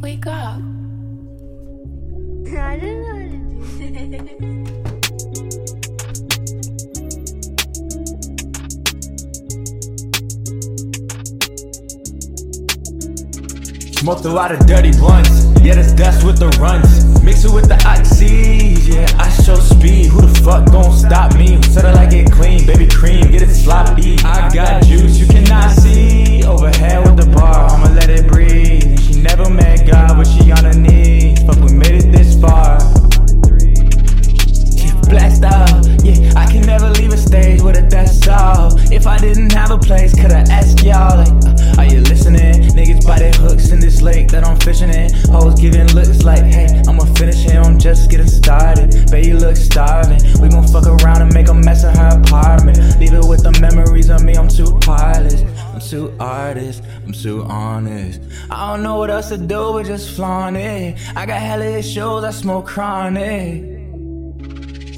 wake up. I don't know how to do Smoked a lot of dirty blunts, yeah, that's dust with the runs. Mix it with the all. If I didn't have a place, could I ask y'all, like, uh, are you listening? Niggas bite their hooks in this lake that I'm fishing in. Hoes giving looks like, hey, I'ma finish him, I'm just getting started. Baby, you look starving. We gon' fuck around and make a mess of her apartment. Leave it with the memories of me, I'm too heartless. I'm too artist, I'm too honest. I don't know what else to do but just flaunt it. I got hella issues, I smoke chronic.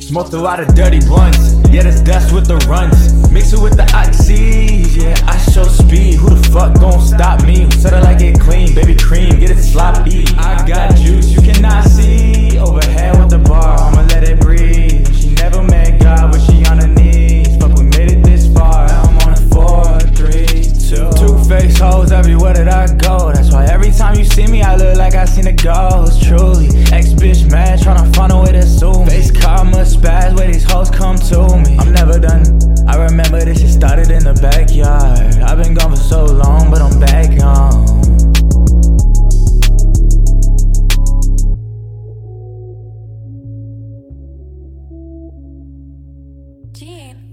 Smoked a lot of dirty blunts, yeah, that's dust with the runs. Mix it with the oxys, yeah, IShowSpeed. Who the fuck gon' stop me? Said I like it clean, baby cream, get it sloppy. I got juice, you cannot see. Overhead with the bar, I'ma let it breathe. She never met God, but she on her knees. Fuck, we made it this far. I'm on a four, three, two. Two face hoes everywhere that I go. That's why every time you see me, I look like I seen a ghost. Truly,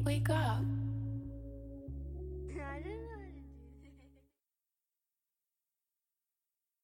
wake up.